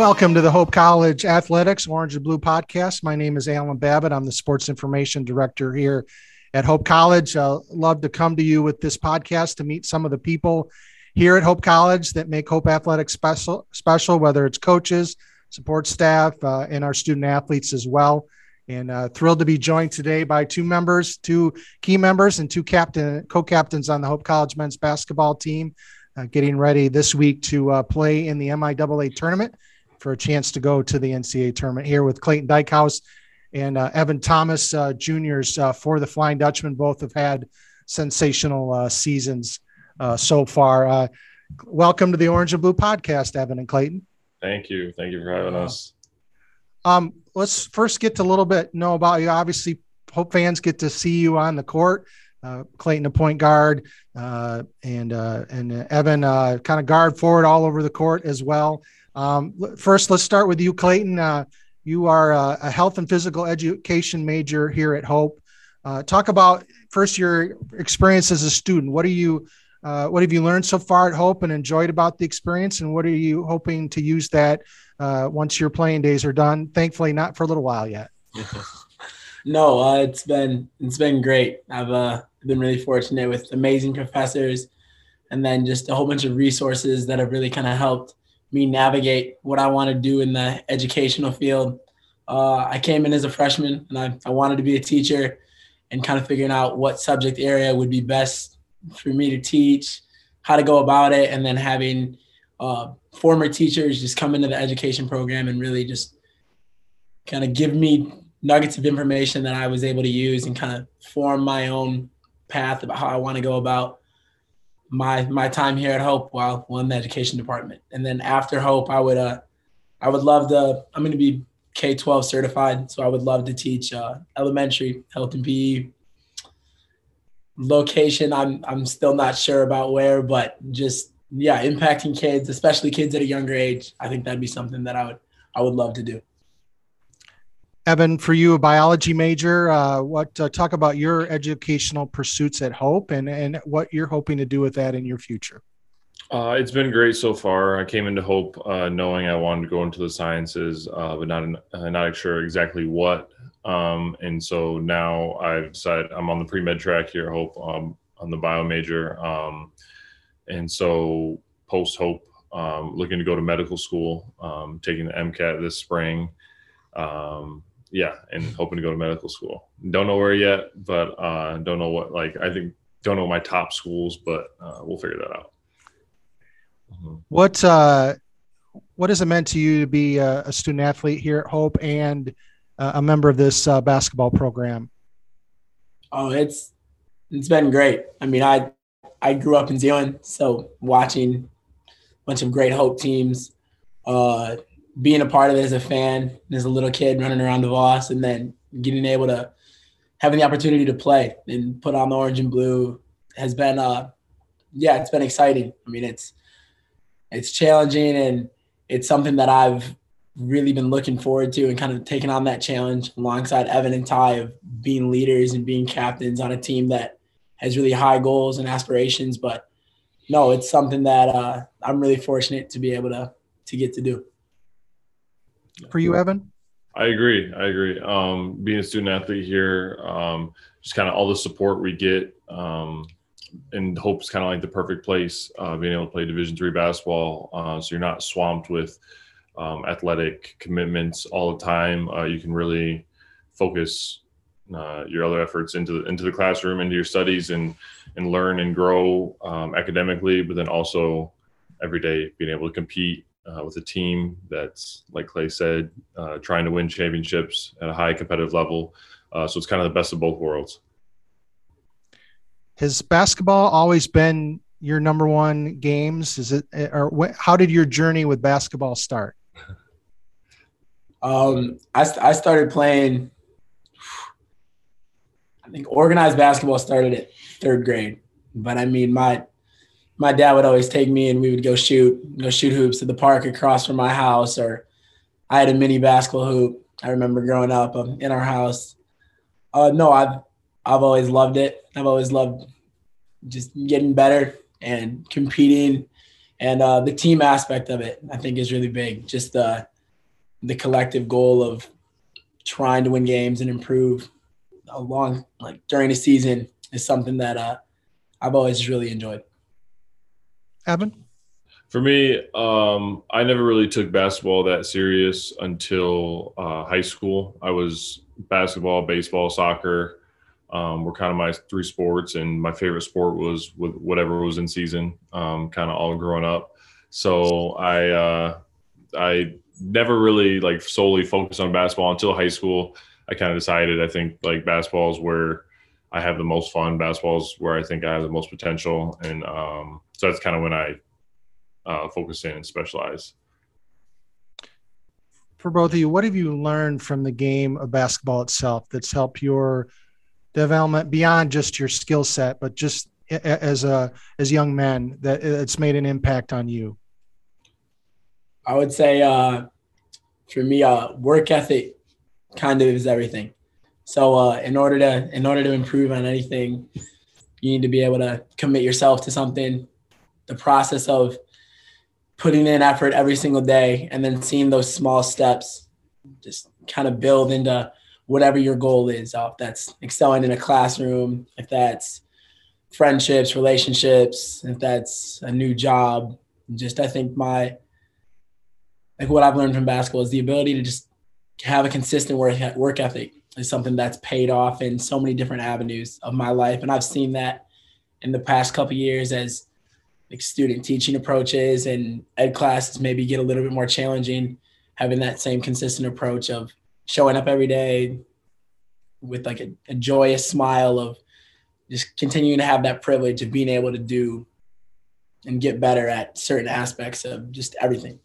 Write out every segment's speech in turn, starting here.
Welcome to the Hope College Athletics Orange and Blue podcast. My name is Alan Babbitt. I'm the sports information director here at Hope College. Uh, love to come to you with this podcast to meet some of the people here at Hope College that make Hope Athletics special, special whether it's coaches, support staff, uh, and our student athletes as well. And uh, thrilled to be joined today by two members, two key members, and two captain co-captains on the Hope College men's basketball team, uh, getting ready this week to uh, play in the MIAA tournament for a chance to go to the NCAA tournament here with Clayton Dykhouse and uh, Evan Thomas uh, juniors uh, for the Flying Dutchmen. Both have had sensational uh, seasons uh, so far. Uh, welcome to the Orange and Blue podcast, Evan and Clayton. Thank you. Thank you for having us. Um, let's first get to a little bit know about you. Obviously, Hope fans get to see you on the court. Clayton, a point guard, and and Evan, kind of guard forward all over the court as well. Um, first, let's start with you, Clayton. Uh, you are a, a, health and physical education major here at Hope. Uh, talk about first your experience as a student. What are you, uh, what have you learned so far at Hope and enjoyed about the experience, and what are you hoping to use that uh, once your playing days are done? Thankfully, not for a little while yet. no, uh, it's been it's been great. I've uh, been really fortunate with amazing professors, and then just a whole bunch of resources that have really kind of helped me navigate what I want to do in the educational field. Uh, I came in as a freshman and I, I wanted to be a teacher and kind of figuring out what subject area would be best for me to teach, how to go about it, and then having uh, former teachers just come into the education program and really just kind of give me nuggets of information that I was able to use and kind of form my own path about how I want to go about my my time here at Hope while, while in the education department. And then after Hope, I would uh I would love to I'm going to be K twelve certified, so I would love to teach uh, elementary health and PE. Location, I'm I'm still not sure about where, but just yeah, impacting kids, especially kids at a younger age. I think that'd be something that I would I would love to do. Evan, for you, a biology major, uh, what uh, talk about your educational pursuits at Hope and and what you're hoping to do with that in your future? Uh, it's been great so far. I came into Hope uh, knowing I wanted to go into the sciences, uh, but not uh, not sure exactly what. Um, and so now I've decided I'm on the pre med track here at Hope um, on the bio major, um, and so post Hope, um, looking to go to medical school, um, taking the MCAT this spring. Um, yeah, and hoping to go to medical school. Don't know where yet, but uh, don't know what. Like, I think don't know my top schools, but uh, we'll figure that out. Mm-hmm. What uh, what has it meant to you to be a, a student athlete here at Hope and uh, a member of this uh, basketball program? Oh, it's it's been great. I mean, I I grew up in Zeeland, so watching a bunch of great Hope teams. Uh, being a part of it as a fan, as a little kid running around the Voss, and then getting able to having the opportunity to play and put on the orange and blue has been uh yeah, it's been exciting. I mean, it's it's challenging and it's something that I've really been looking forward to and kind of taking on that challenge alongside Evan and Ty of being leaders and being captains on a team that has really high goals and aspirations. But no, it's something that uh, I'm really fortunate to be able to to get to do for you, Evan? I agree. I agree. Um, being a student athlete here, um, just kind of all the support we get, um, and hope's kind of like the perfect place. Uh, being able to play Division three basketball, uh, so you're not swamped with um, athletic commitments all the time. Uh, you can really focus uh, your other efforts into the, into the classroom, into your studies, and and learn and grow um, academically. But then also every day being able to compete uh, with a team that's, like Clay said, uh, trying to win championships at a high competitive level. Uh, so it's kind of the best of both worlds. Has basketball always been your number one games? Is it, or wh- how did your journey with basketball start? Um, I, I started playing, I think organized basketball started at third grade. But I mean, my my dad would always take me and we would go shoot, go shoot hoops at the park across from my house, or I had a mini basketball hoop. I remember growing up um, in our house. Uh, no, I've I've always loved it. I've always loved just getting better and competing, and uh, the team aspect of it. I think is really big. Just uh, the collective goal of trying to win games and improve along like during the season is something that uh, I've always really enjoyed. Evan? For me, um, I never really took basketball that serious until uh, high school. I was basketball, baseball, soccer um, were kind of my three sports, and my favorite sport was with whatever was in season. Um, kind of all growing up, so I uh, I never really like solely focused on basketball until high school. I kind of decided I think like basketball is where I have the most fun. Basketball is where I think I have the most potential, and um, so that's kind of when I uh, focus in and specialize. For both of you, what have you learned from the game of basketball itself that's helped your development beyond just your skill set, but just as a as young men that it's made an impact on you? I would say uh, for me, uh, work ethic kind of is everything. So uh, in order to in order to improve on anything, you need to be able to commit yourself to something. The process of putting in effort every single day and then seeing those small steps just kind of build into whatever your goal is. Uh, if that's excelling in a classroom, if that's friendships, relationships, if that's a new job. Just I think my like what I've learned from basketball is the ability to just have a consistent work work ethic is something that's paid off in so many different avenues of my life, and I've seen that in the past couple years as like student teaching approaches and ed classes maybe get a little bit more challenging. Having that same consistent approach of showing up every day with like a, a joyous smile of just continuing to have that privilege of being able to do and get better at certain aspects of just everything.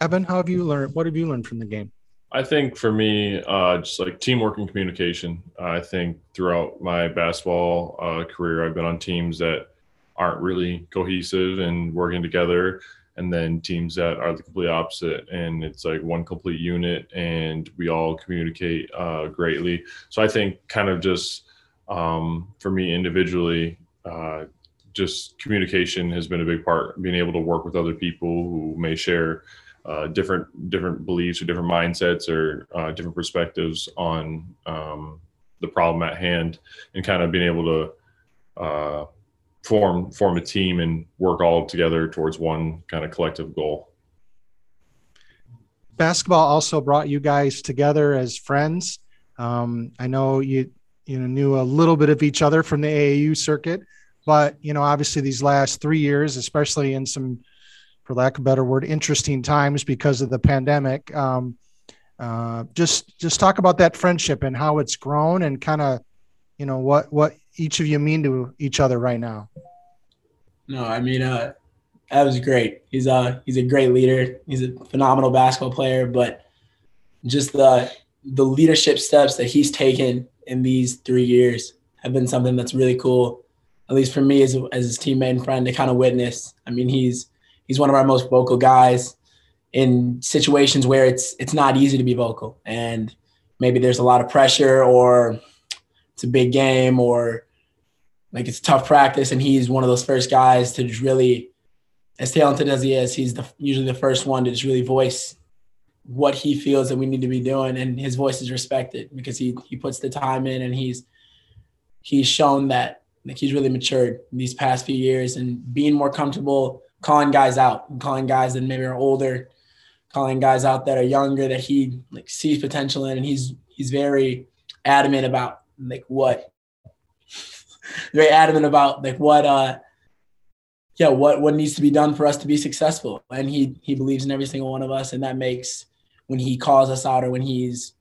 Evan, how have you learned? What have you learned from the game? I think for me, uh, just like teamwork and communication. I think throughout my basketball uh, career, I've been on teams that aren't really cohesive and working together. And then teams that are the complete opposite and it's like one complete unit and we all communicate uh, greatly. So i think kind of just um, for me individually uh, just communication has been a big part. Being able to work with other people who may share uh, different different beliefs or different mindsets or uh, different perspectives on um, the problem at hand and kind of being able to uh, form form a team and work all together towards one kind of collective goal. Basketball also brought you guys together as friends. Um, I know you you know knew a little bit of each other from the AAU circuit, but you know obviously these last three years, especially in some, for lack of a better word, interesting times because of the pandemic. Um, uh, just just talk about that friendship and how it's grown and kind of you know what what each of you mean to each other right now? No, I mean, uh, that was great. He's a uh, he's a great leader. He's a phenomenal basketball player, but just the the leadership steps that he's taken in these three years have been something that's really cool. At least for me as, as his teammate and friend to kind of witness. I mean, he's he's one of our most vocal guys in situations where it's it's not easy to be vocal and maybe there's a lot of pressure or it's a big game or like it's tough practice, and he's one of those first guys to just really, as talented as he is, he's the, usually the first one to just really voice what he feels that we need to be doing, and his voice is respected because he he puts the time in, and he's he's shown that like he's really matured these past few years and being more comfortable calling guys out, calling guys that maybe are older, calling guys out that are younger that he like sees potential in, and he's he's very adamant about like what very adamant about like what uh yeah what what needs to be done for us to be successful. And he he believes in every single one of us. And that makes when he calls us out or when he's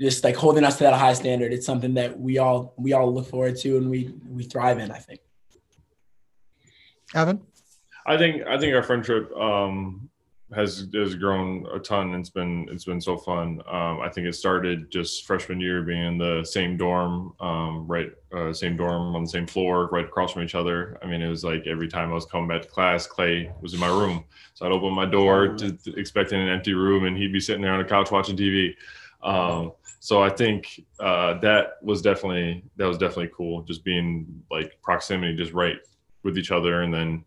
just like holding us to that high standard it's something that we all we all look forward to and we we thrive in i think. Evan? I think i think our friendship um has has grown a ton. It's been it's been so fun. Um, I think it started just freshman year being in the same dorm, um, right, uh, same dorm on the same floor, right across from each other. I mean, it was like every time I was coming back to class, Clay was in my room, so I'd open my door to, to expecting an empty room, and he'd be sitting there on the couch watching TV. Um, so I think uh, that was definitely that was definitely cool, just being like proximity, just right with each other, and then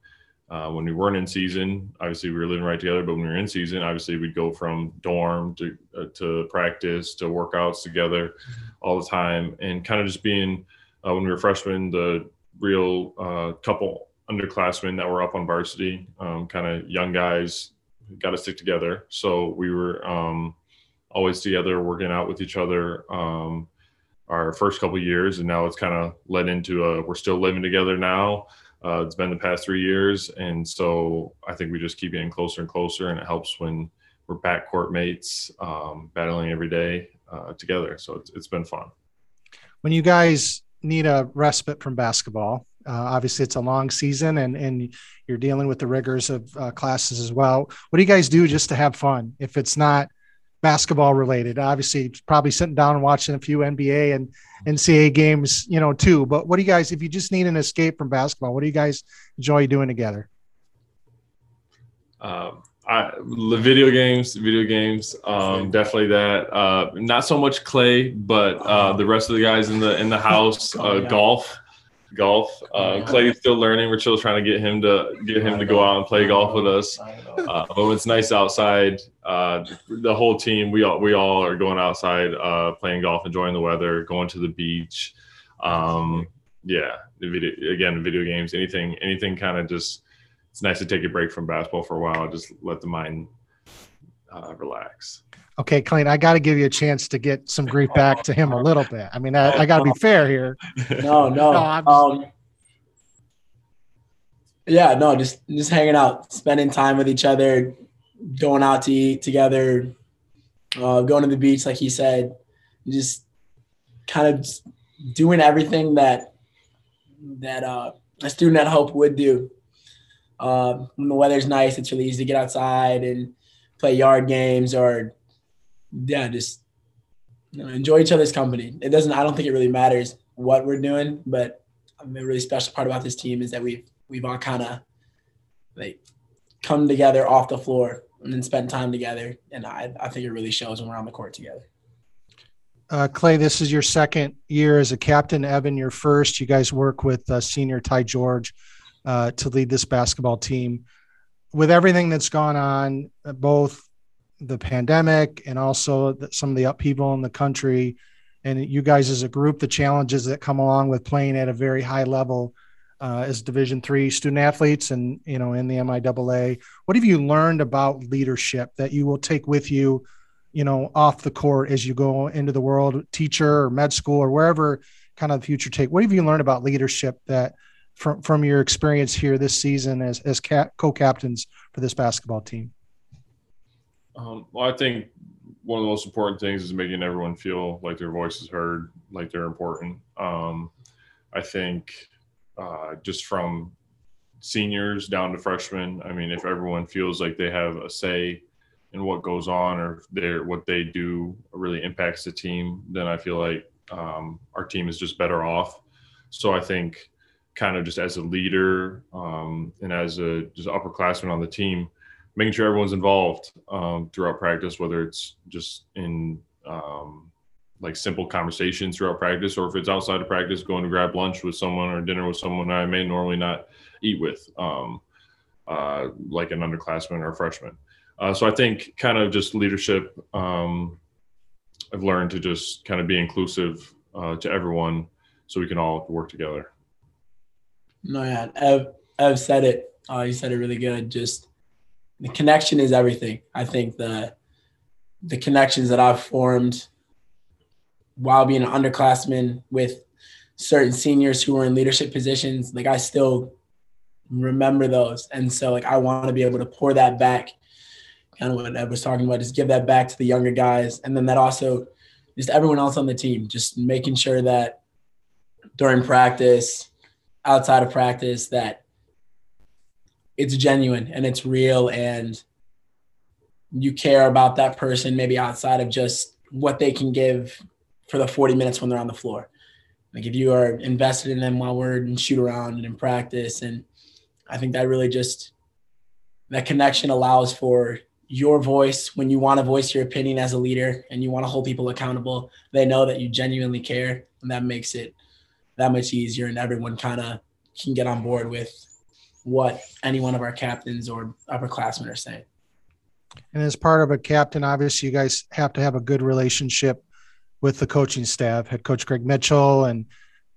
Uh, when we weren't in season, obviously we were living right together. But when we were in season, obviously we'd go from dorm to uh, to practice to workouts together all the time, and kind of just being uh, when we were freshmen, the real uh, couple underclassmen that were up on varsity, um, kind of young guys, got to stick together. So we were um, always together, working out with each other. Um, our first couple years, and now it's kind of led into a, we're still living together now uh, it's been the past three years, and so I think we just keep getting closer and closer, and it helps when we're backcourt mates, um, battling every day uh, together. So it's, it's been fun. When you guys need a respite from basketball, uh, obviously it's a long season, and and you're dealing with the rigors of uh, classes as well. What do you guys do just to have fun? If it's not basketball related. Obviously, probably sitting down and watching a few NBA and NCAA games, you know, too. But what do you guys, if you just need an escape from basketball, what do you guys enjoy doing together? Um, I, the video games, video games, um, definitely that. Uh, not so much clay, but uh, the rest of the guys in the in the house, uh, golf golf. Uh, Clay's still learning. We're still trying to get him to get him to go out and play golf with us. Uh, but it's nice outside, uh, the whole team we all we all are going outside, uh, playing golf, enjoying the weather, going to the beach. Um, yeah, the video again, video games, anything, anything kind of just. It's nice to take a break from basketball for a while. Just let the mind uh, relax. Okay, Clayton, I got to give you a chance to get some grief back to him a little bit. I mean, I, I got to be fair here. No, no. no um, yeah, no, just just hanging out, spending time with each other, going out to eat together, uh, going to the beach, like he said, just kind of doing everything that that uh, a student at Hope would do. Uh, when the weather's nice, it's really easy to get outside and play yard games or yeah, just you know, enjoy each other's company. It doesn't. I don't think it really matters what we're doing, but a really special part about this team is that we've we've all kind of like come together off the floor and then spend time together, and I I think it really shows when we're on the court together. Uh, Clay, this is your second year as a captain. Evan, your first. You guys work with uh, senior Ty George uh, to lead this basketball team. With everything that's gone on, uh, both the pandemic and also the, some of the upheaval in the country. And you guys as a group the challenges that come along with playing at a very high level uh, as division three student athletes and you know in the MIAA what have you learned about leadership that you will take with you you know off the court as you go into the world teacher or med school or wherever kind of the future take? What have you learned about leadership that from from your experience here this season as as co-captains for this basketball team um, well, I think one of the most important things is making everyone feel like their voice is heard, like they're important. Um, I think uh, just from seniors down to freshmen, I mean, if everyone feels like they have a say in what goes on or their what they do really impacts the team, then I feel like um, our team is just better off. So I think kind of just as a leader um, and as a just upperclassman on the team, making sure everyone's involved um, throughout practice, whether it's just in um, like simple conversations throughout practice, or if it's outside of practice, going to grab lunch with someone or dinner with someone I may normally not eat with, um, uh, like an underclassman or a freshman. Uh, so I think kind of just leadership. Um, I've learned to just kind of be inclusive uh, to everyone, so we can all work together. No, yeah, Ev, Ev said it. Uh, he said it really good. Just the connection is everything. I think the the connections that I've formed while being an underclassman with certain seniors who were in leadership positions, like I still remember those. And so like I want to be able to pour that back, kind of what Ed was talking about, just give that back to the younger guys. And then that also just everyone else on the team, just making sure that during practice, outside of practice, that it's genuine and it's real and you care about that person maybe outside of just what they can give for the 40 minutes when they're on the floor. Like if you are invested in them while we're in shoot around and in practice. And I think that really just that connection allows for your voice when you want to voice your opinion as a leader and you want to hold people accountable. They know that you genuinely care and that makes it that much easier and everyone kind of can get on board with what any one of our captains or upperclassmen are saying. And as part of a captain, obviously, you guys have to have a good relationship with the coaching staff. Head coach Greg Mitchell and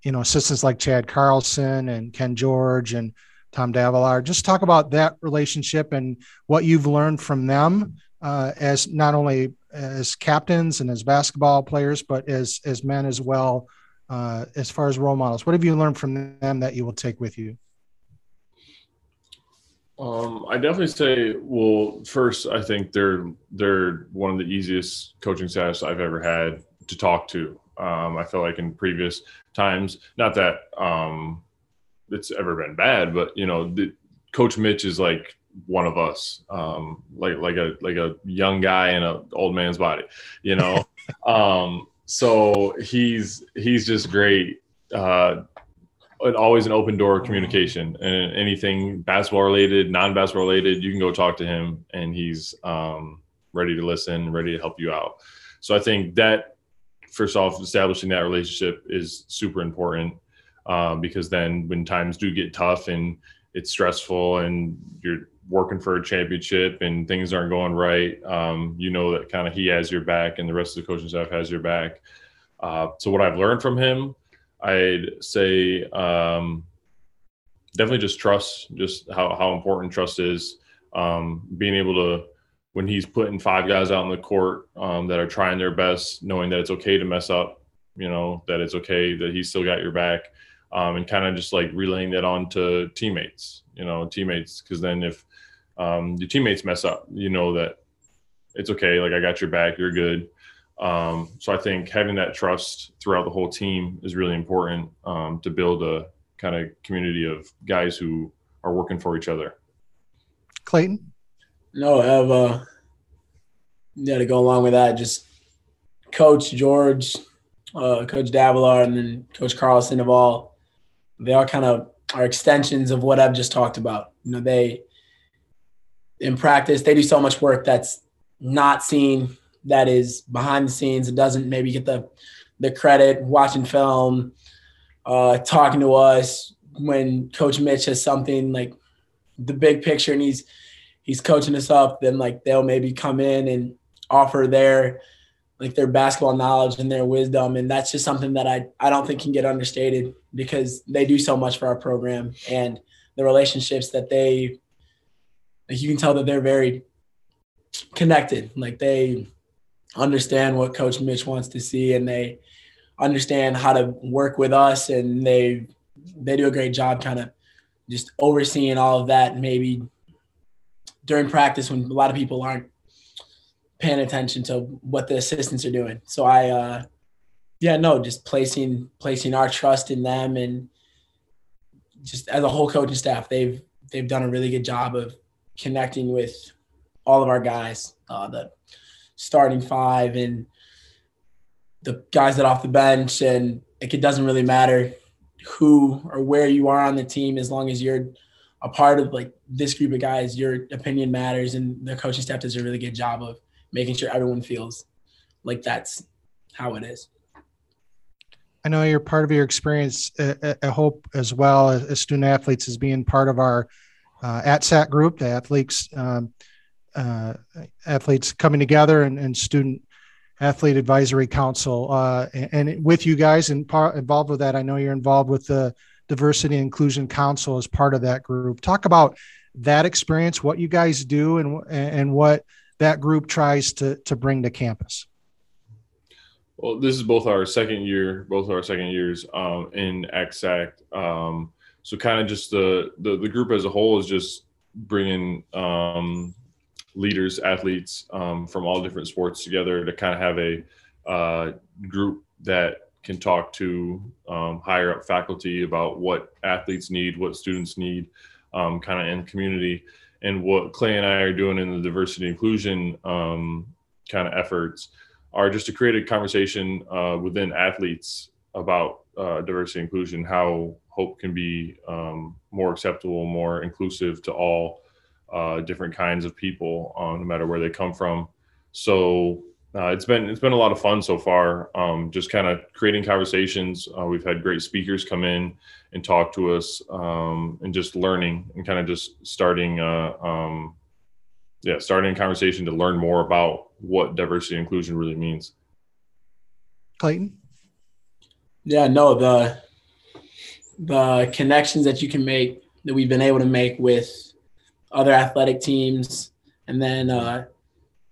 you know assistants like Chad Carlson and Ken George and Tom Davalar. Just talk about that relationship and what you've learned from them uh, as not only as captains and as basketball players, but as as men as well. Uh, as far as role models, what have you learned from them that you will take with you? Um, I definitely say, well, first, I think they're they're one of the easiest coaching staffs I've ever had to talk to. Um, I feel like in previous times, not that um, it's ever been bad, but you know, the, Coach Mitch is like one of us, um, like like a like a young guy in an old man's body, you know. um, so he's he's just great. Uh, always an open door communication and anything basketball related, non basketball related, you can go talk to him and he's um, ready to listen, ready to help you out. So I think that first off, establishing that relationship is super important um, because then when times do get tough and it's stressful and you're working for a championship and things aren't going right, um, you know that kind of he has your back and the rest of the coaching staff has your back. Uh, so what I've learned from him I'd say um, definitely just trust, just how, how important trust is. Um, being able to, when he's putting five guys out on the court um, that are trying their best, knowing that it's okay to mess up, you know, that it's okay that he's still got your back, um, and kind of just like relaying that on to teammates, you know, teammates. Because then if um, your teammates mess up, you know that it's okay. Like I got your back, you're good. Um, so I think having that trust throughout the whole team is really important um, to build a kind of community of guys who are working for each other. Clayton? No, I have uh, yeah to go along with that. Just Coach George, uh, Coach Davalar, and then Coach Carlson of all. They all kind of are extensions of what I've just talked about. You know, they in practice they do so much work that's not seen that is behind the scenes and doesn't maybe get the the credit watching film, uh, talking to us when Coach Mitch has something like the big picture and he's he's coaching us up, then like they'll maybe come in and offer their like their basketball knowledge and their wisdom. And that's just something that I, I don't think can get understated because they do so much for our program and the relationships that they like you can tell that they're very connected. Like they understand what Coach Mitch wants to see, and they understand how to work with us, and they they do a great job, kind of just overseeing all of that. Maybe during practice when a lot of people aren't paying attention to what the assistants are doing. So I, uh, yeah, no, just placing placing our trust in them, and just as a whole coaching staff, they've they've done a really good job of connecting with all of our guys. Uh, the starting five and the guys that off the bench and it doesn't really matter who or where you are on the team as long as you're a part of like this group of guys your opinion matters and the coaching staff does a really good job of making sure everyone feels like that's how it is. I know you're part of your experience i hope as well as student athletes as being part of our uh, ATSAC group the athletes um, uh, athletes coming together and, and, student athlete advisory council uh, and, and, with you guys and par- involved with that. I know you're involved with the diversity and inclusion council as part of that group. Talk about that experience what you guys do and and what that group tries to to bring to campus. Well this is both our second year both our second years um, in ATSAC um, so kind of just the, the the group as a whole is just bringing um, leaders, athletes um, from all different sports together to kind of have a uh, group that can talk to um, higher up faculty about what athletes need, what students need, um, kind of in community. And what Clay and I are doing in the diversity inclusion um, kind of efforts are just to create a conversation uh, within athletes about uh, diversity inclusion, how hope can be um, more acceptable, more inclusive to all uh, different kinds of people, uh, no matter where they come from. So Uh, it's been it's been a lot of fun so far. Um, just kind of creating conversations. Uh, we've had great speakers come in and talk to us, um, and just learning and kind of just starting, uh, um, yeah, starting a conversation to learn more about what diversity and inclusion really means. Clayton. Yeah, no the the connections that you can make that we've been able to make with other athletic teams, and then uh,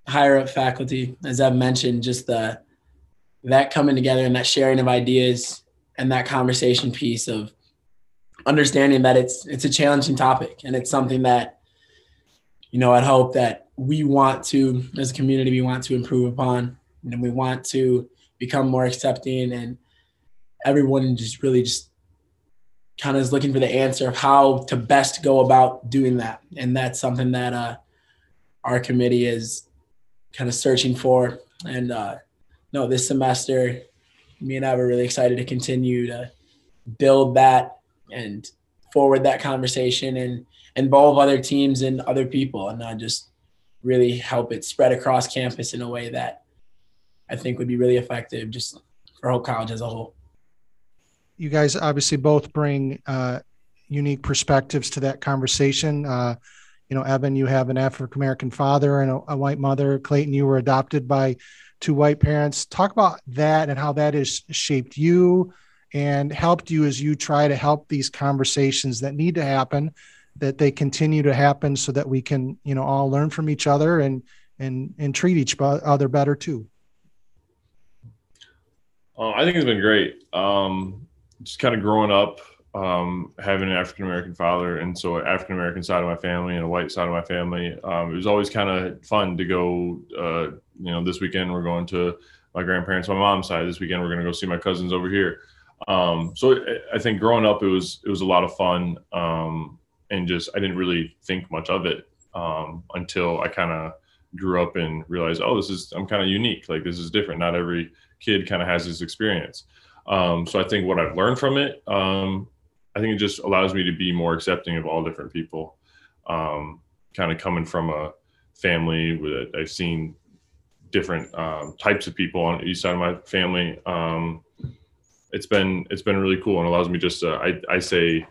higher up faculty, as I've mentioned, just the that coming together and that sharing of ideas and that conversation piece of understanding that it's it's a challenging topic and it's something that you know I'd hope that we want to as a community we want to improve upon and we want to become more accepting and everyone just really just kind of is looking for the answer of how to best go about doing that and that's something that uh, our committee is kind of searching for. And uh, no, this semester, me and I were really excited to continue to build that and forward that conversation and involve other teams and other people and not just really help it spread across campus in a way that I think would be really effective just for Hope College as a whole. You guys obviously both bring uh, unique perspectives to that conversation. Uh, you know, Evan, you have an African American father and a, a, white mother. Clayton, you were adopted by two white parents. Talk about that and how that has shaped you and helped you as you try to help these conversations that need to happen, that they continue to happen, so that we can, you know, all learn from each other and and and treat each other better too. Uh, I think it's been great. Um, just kind of growing up um, having an African American father, and so African American side of my family and a white side of my family. Um, it was always kind of fun to go. Uh, you know, this weekend we're going to my grandparents my mom's side. This weekend we're going to go see my cousins over here. Um, so I think growing up, it was it was a lot of fun, um, and just I didn't really think much of it um, until I kind of grew up and realized, oh, this is I'm kind of unique. Like this is different. Not every kid kind of has this experience. Um, so I think what I've learned from it um, I think it just allows me to be more accepting of all different people. Um, kind of coming from a family that I've seen different um, types of people on each side of my family. Um, it's been it's been really cool and allows me just to, I, I say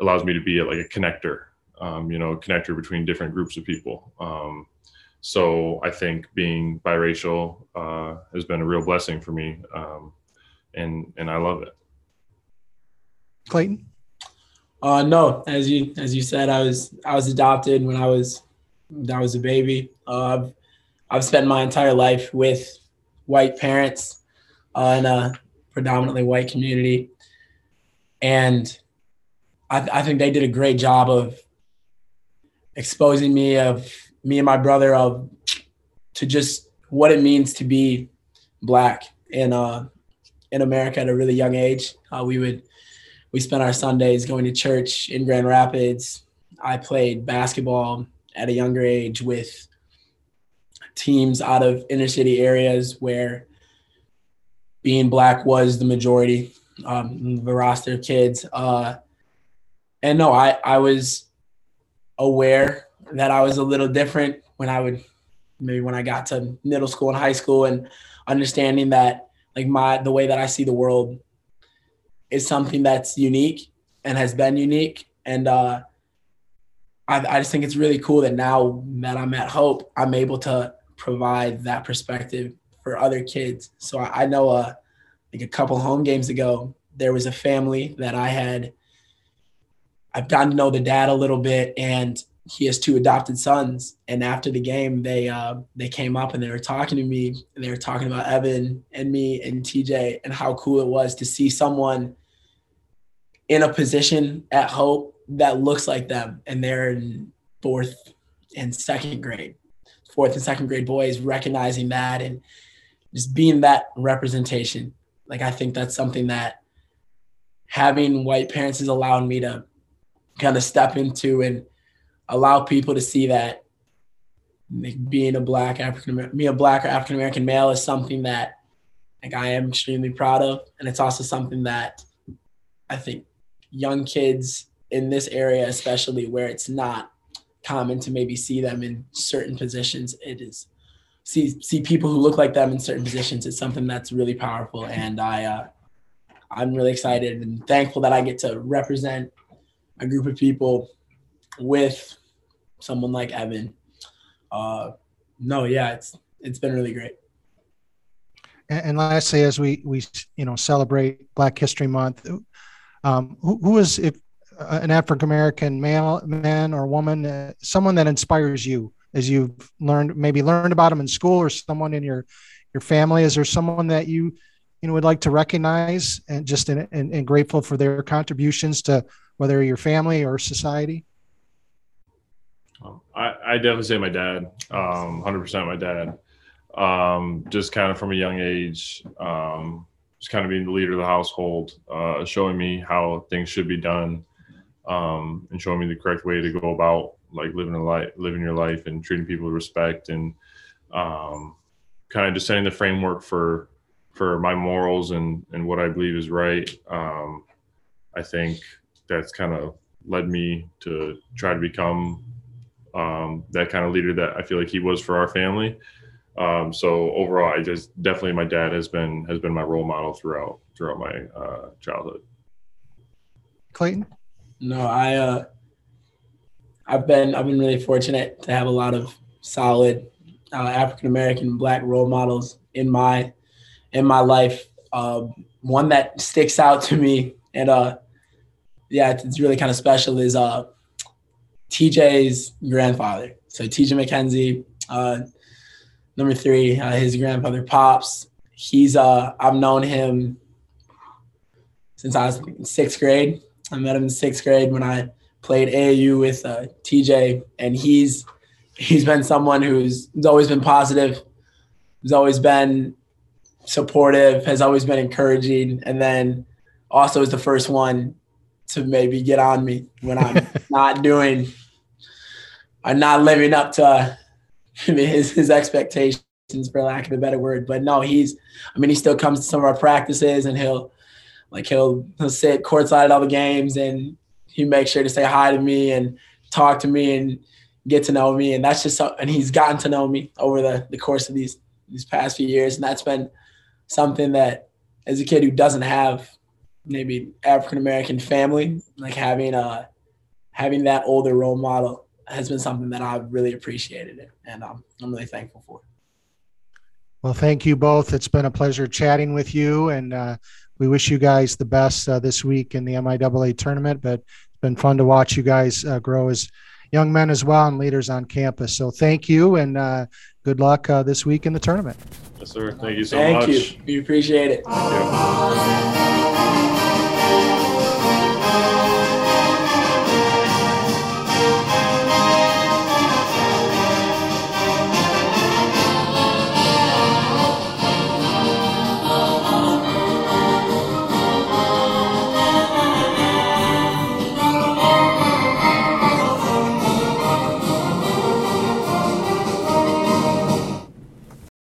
allows me to be like a connector, um, you know, a connector between different groups of people. So I think being biracial uh, has been a real blessing for me, um, and and I love it. Clayton. Uh, no, as you as you said, I was I was adopted when I was I was a baby. Uh, I've I've spent my entire life with white parents uh, in a predominantly white community, and I, I think they did a great job of exposing me of me and my brother of to just what it means to be black in uh in America at a really young age. Uh, we would we spent our Sundays going to church in Grand Rapids. I played basketball at a younger age with teams out of inner city areas where being black was the majority, um, the roster of kids. Uh, and no, I, I was aware that I was a little different when I would maybe when I got to middle school and high school and understanding that like my the way that I see the world is something that's unique and has been unique. And uh, I, I just think it's really cool that now that I'm at Hope, I'm able to provide that perspective for other kids. So I, I know uh, like a couple home games ago, there was a family that I had. I've gotten to know the dad a little bit, and he has two adopted sons. And after the game, they uh, they came up and they were talking to me. And they were talking about Evan and me and TJ and how cool it was to see someone in a position at Hope that looks like them, and they're in fourth and second grade, fourth and second grade boys recognizing that and just being that representation. Like I think that's something that having white parents has allowed me to kind of step into and allow people to see that being a black African me a black or African American male is something that like I am extremely proud of, and it's also something that I think young kids in this area, especially where it's not common to maybe see them in certain positions, it is see see people who look like them in certain positions It's something that's really powerful. And I uh, I'm really excited and thankful that I get to represent a group of people with someone like Evan. Uh, no, yeah, it's it's been really great. And, and lastly, as we we you know celebrate Black History Month, um, who, who is if uh, an African American male man or woman, uh, someone that inspires you as you've learned maybe learned about them in school or someone in your your family? Is there someone that you you know would like to recognize and just and, grateful for their contributions to whether your family or society? I, I definitely say my dad, um, 100% my dad. Um, just kind of from a young age, um, just kind of being the leader of the household, uh, showing me how things should be done, um, and showing me the correct way to go about like living a life, living your life, and treating people with respect, and um, kind of just setting the framework for for my morals and and what I believe is right. Um, I think that's kind of led me to try to become um, that kind of leader that I feel like he was for our family. Um, so overall, I just definitely my dad has been has been my role model throughout throughout my uh, childhood. Clayton. No, I uh, I've been I've been really fortunate to have a lot of solid uh, African American Black role models in my in my life. Uh, one that sticks out to me, and uh, yeah, it's really kind of special is uh, TJ's grandfather. So TJ McKenzie, uh, number three, uh, his grandfather Pops. He's uh, I've known him since I was in sixth grade. I met him in sixth grade when I played AAU with uh, TJ, and he's he's been someone who's, who's always been positive, who's always been supportive, has always been encouraging, and then also is the first one to maybe get on me when I'm not doing, I'm not living up to uh, his his expectations, for lack of a better word. But no, he's, I mean, he still comes to some of our practices, and he'll like he'll he'll sit courtside at all the games, and he makes sure to say hi to me and talk to me and get to know me. And that's just and he's gotten to know me over the the course of these these past few years, and that's been something that as a kid who doesn't have maybe African American family, like having a having that older role model has been something that I've really appreciated it, and um, I'm really thankful for. It. Well, thank you both. It's been a pleasure chatting with you, and uh, we wish you guys the best uh, this week in the MIAA tournament. But it's been fun to watch you guys uh, grow as young men as well and leaders on campus. So thank you, and uh, good luck uh, this week in the tournament. Yes, sir. Thank you so thank much. Thank you. We appreciate it.